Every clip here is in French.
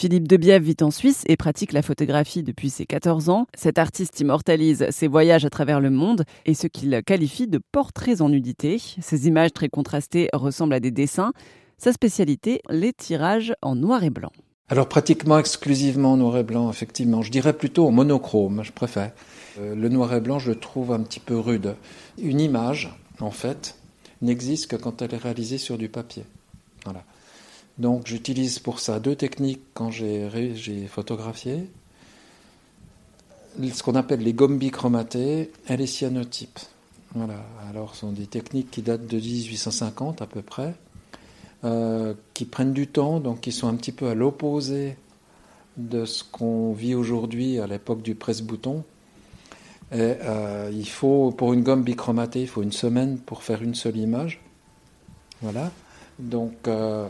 Philippe Debiève vit en Suisse et pratique la photographie depuis ses 14 ans. Cet artiste immortalise ses voyages à travers le monde et ce qu'il qualifie de portraits en nudité. Ces images très contrastées ressemblent à des dessins. Sa spécialité, les tirages en noir et blanc. Alors pratiquement exclusivement noir et blanc, effectivement. Je dirais plutôt en monochrome, je préfère. Euh, le noir et blanc, je le trouve un petit peu rude. Une image, en fait, n'existe que quand elle est réalisée sur du papier. Voilà. Donc j'utilise pour ça deux techniques quand j'ai photographié. Ce qu'on appelle les gommes bichromatées et les cyanotypes. Voilà. Alors ce sont des techniques qui datent de 1850 à peu près, euh, qui prennent du temps, donc qui sont un petit peu à l'opposé de ce qu'on vit aujourd'hui à l'époque du presse-bouton. Et euh, il faut, pour une gomme bichromatée, il faut une semaine pour faire une seule image. Voilà. Donc, euh,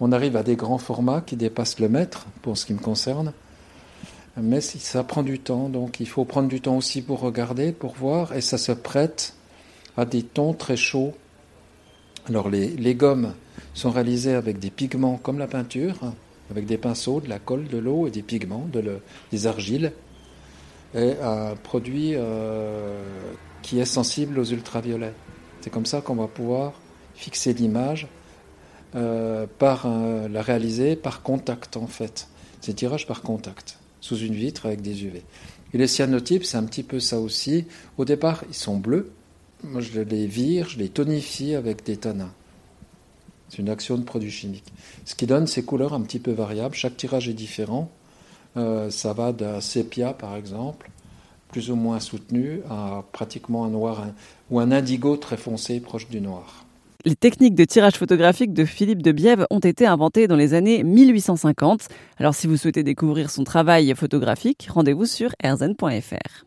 on arrive à des grands formats qui dépassent le mètre, pour ce qui me concerne. Mais ça prend du temps, donc il faut prendre du temps aussi pour regarder, pour voir, et ça se prête à des tons très chauds. Alors les, gommes sont réalisées avec des pigments comme la peinture, avec des pinceaux, de la colle, de l'eau et des pigments, des argiles, et un produit euh, qui est sensible aux ultraviolets. C'est comme ça qu'on va pouvoir fixer l'image euh, par euh, la réaliser par contact en fait. C'est tirage par contact sous une vitre avec des UV. Et les cyanotypes, c'est un petit peu ça aussi. Au départ, ils sont bleus. Moi, je les vire, je les tonifie avec des tanins. C'est une action de produit chimique. Ce qui donne ces couleurs un petit peu variables. Chaque tirage est différent. Euh, ça va d'un sépia, par exemple, plus ou moins soutenu, à pratiquement un noir ou un indigo très foncé, proche du noir. Les techniques de tirage photographique de Philippe de Bièvre ont été inventées dans les années 1850. Alors si vous souhaitez découvrir son travail photographique, rendez-vous sur erzen.fr.